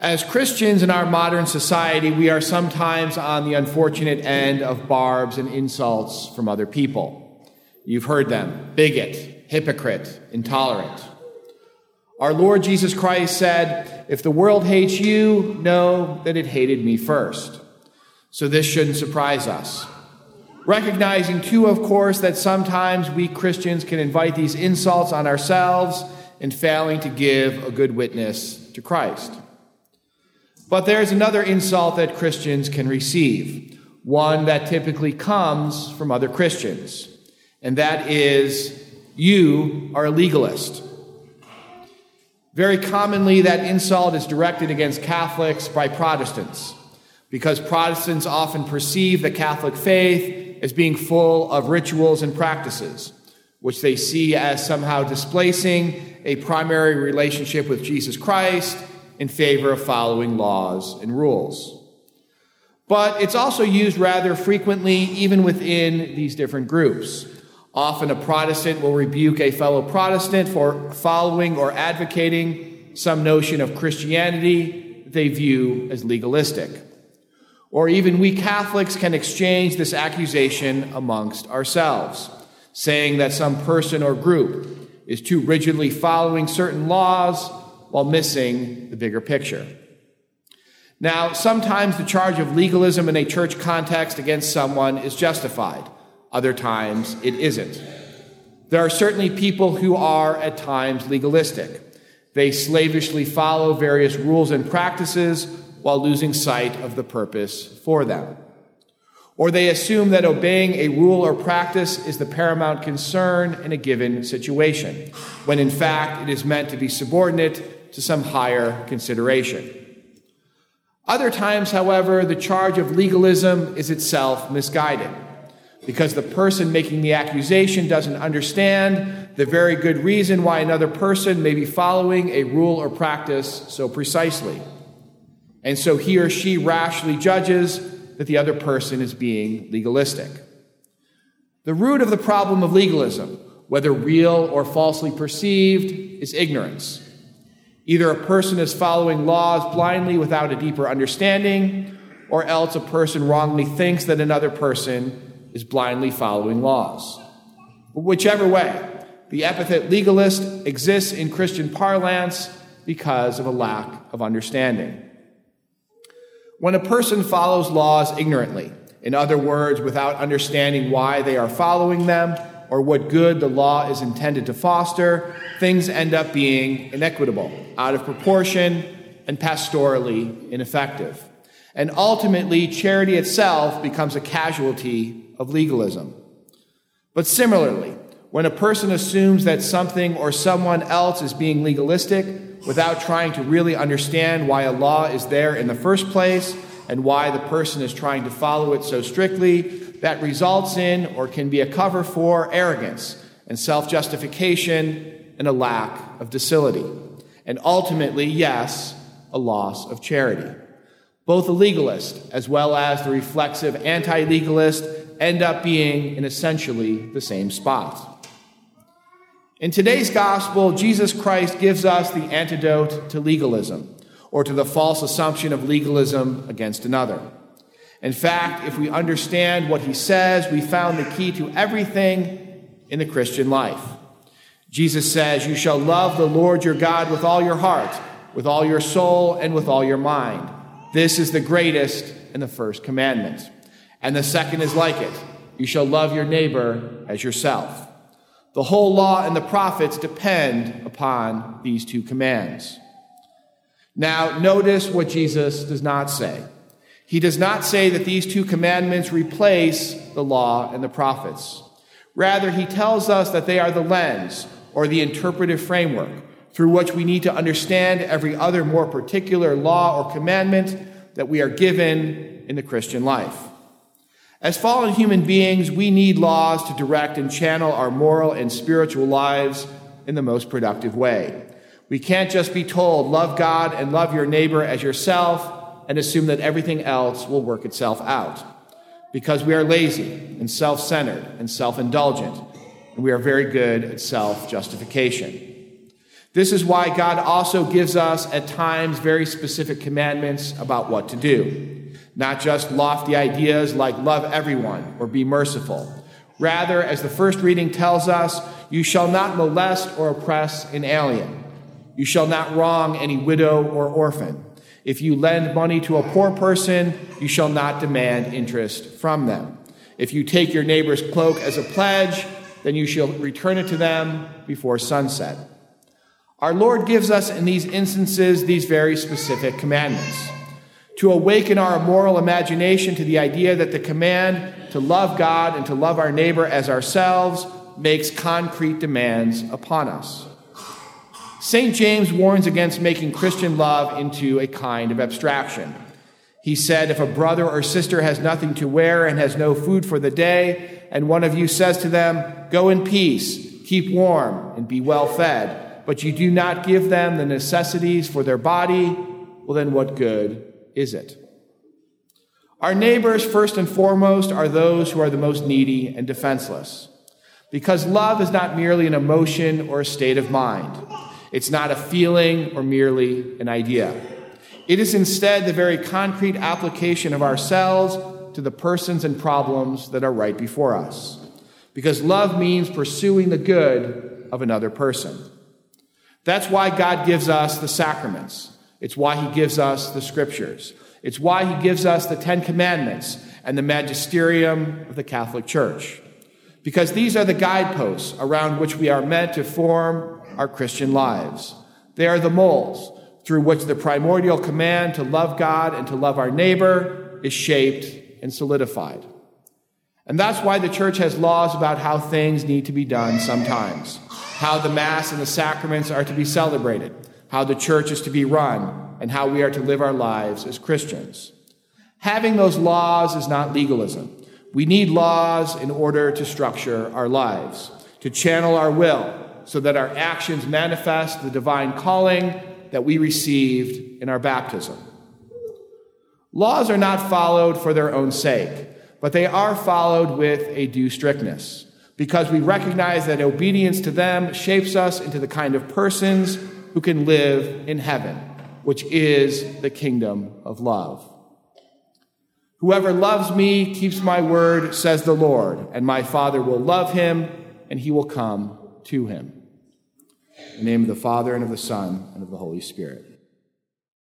As Christians in our modern society, we are sometimes on the unfortunate end of barbs and insults from other people. You've heard them bigot, hypocrite, intolerant. Our Lord Jesus Christ said, If the world hates you, know that it hated me first. So this shouldn't surprise us. Recognizing, too, of course, that sometimes we Christians can invite these insults on ourselves in failing to give a good witness to Christ. But there's another insult that Christians can receive, one that typically comes from other Christians, and that is, you are a legalist. Very commonly, that insult is directed against Catholics by Protestants, because Protestants often perceive the Catholic faith as being full of rituals and practices, which they see as somehow displacing a primary relationship with Jesus Christ in favor of following laws and rules. But it's also used rather frequently, even within these different groups. Often a Protestant will rebuke a fellow Protestant for following or advocating some notion of Christianity they view as legalistic. Or even we Catholics can exchange this accusation amongst ourselves, saying that some person or group is too rigidly following certain laws while missing the bigger picture. Now, sometimes the charge of legalism in a church context against someone is justified, other times it isn't. There are certainly people who are at times legalistic. They slavishly follow various rules and practices while losing sight of the purpose for them. Or they assume that obeying a rule or practice is the paramount concern in a given situation, when in fact it is meant to be subordinate to some higher consideration. Other times, however, the charge of legalism is itself misguided because the person making the accusation doesn't understand the very good reason why another person may be following a rule or practice so precisely. And so he or she rashly judges that the other person is being legalistic. The root of the problem of legalism, whether real or falsely perceived, is ignorance. Either a person is following laws blindly without a deeper understanding, or else a person wrongly thinks that another person is blindly following laws. Whichever way, the epithet legalist exists in Christian parlance because of a lack of understanding. When a person follows laws ignorantly, in other words, without understanding why they are following them or what good the law is intended to foster, things end up being inequitable, out of proportion, and pastorally ineffective. And ultimately, charity itself becomes a casualty of legalism. But similarly, when a person assumes that something or someone else is being legalistic without trying to really understand why a law is there in the first place and why the person is trying to follow it so strictly, that results in or can be a cover for arrogance and self justification and a lack of docility. And ultimately, yes, a loss of charity. Both the legalist as well as the reflexive anti legalist end up being in essentially the same spot. In today's gospel, Jesus Christ gives us the antidote to legalism, or to the false assumption of legalism against another. In fact, if we understand what he says, we found the key to everything in the Christian life. Jesus says, You shall love the Lord your God with all your heart, with all your soul, and with all your mind. This is the greatest and the first commandment. And the second is like it You shall love your neighbor as yourself. The whole law and the prophets depend upon these two commands. Now, notice what Jesus does not say. He does not say that these two commandments replace the law and the prophets. Rather, he tells us that they are the lens or the interpretive framework through which we need to understand every other more particular law or commandment that we are given in the Christian life. As fallen human beings, we need laws to direct and channel our moral and spiritual lives in the most productive way. We can't just be told, love God and love your neighbor as yourself, and assume that everything else will work itself out. Because we are lazy and self centered and self indulgent and we are very good at self justification. This is why God also gives us at times very specific commandments about what to do. Not just lofty ideas like love everyone or be merciful. Rather, as the first reading tells us, you shall not molest or oppress an alien. You shall not wrong any widow or orphan. If you lend money to a poor person, you shall not demand interest from them. If you take your neighbor's cloak as a pledge, then you shall return it to them before sunset. Our Lord gives us in these instances these very specific commandments to awaken our moral imagination to the idea that the command to love God and to love our neighbor as ourselves makes concrete demands upon us. St. James warns against making Christian love into a kind of abstraction. He said, If a brother or sister has nothing to wear and has no food for the day, and one of you says to them, Go in peace, keep warm, and be well fed, but you do not give them the necessities for their body, well, then what good is it? Our neighbors, first and foremost, are those who are the most needy and defenseless. Because love is not merely an emotion or a state of mind, it's not a feeling or merely an idea. It is instead the very concrete application of ourselves to the persons and problems that are right before us. Because love means pursuing the good of another person. That's why God gives us the sacraments. It's why he gives us the scriptures. It's why he gives us the Ten Commandments and the magisterium of the Catholic Church. Because these are the guideposts around which we are meant to form our Christian lives. They are the molds through which the primordial command to love God and to love our neighbor is shaped and solidified. And that's why the church has laws about how things need to be done sometimes, how the Mass and the sacraments are to be celebrated, how the church is to be run, and how we are to live our lives as Christians. Having those laws is not legalism. We need laws in order to structure our lives, to channel our will, so that our actions manifest the divine calling that we received in our baptism. Laws are not followed for their own sake, but they are followed with a due strictness, because we recognize that obedience to them shapes us into the kind of persons who can live in heaven, which is the kingdom of love. Whoever loves me keeps my word, says the Lord, and my Father will love him, and he will come to him. In the name of the Father, and of the Son, and of the Holy Spirit.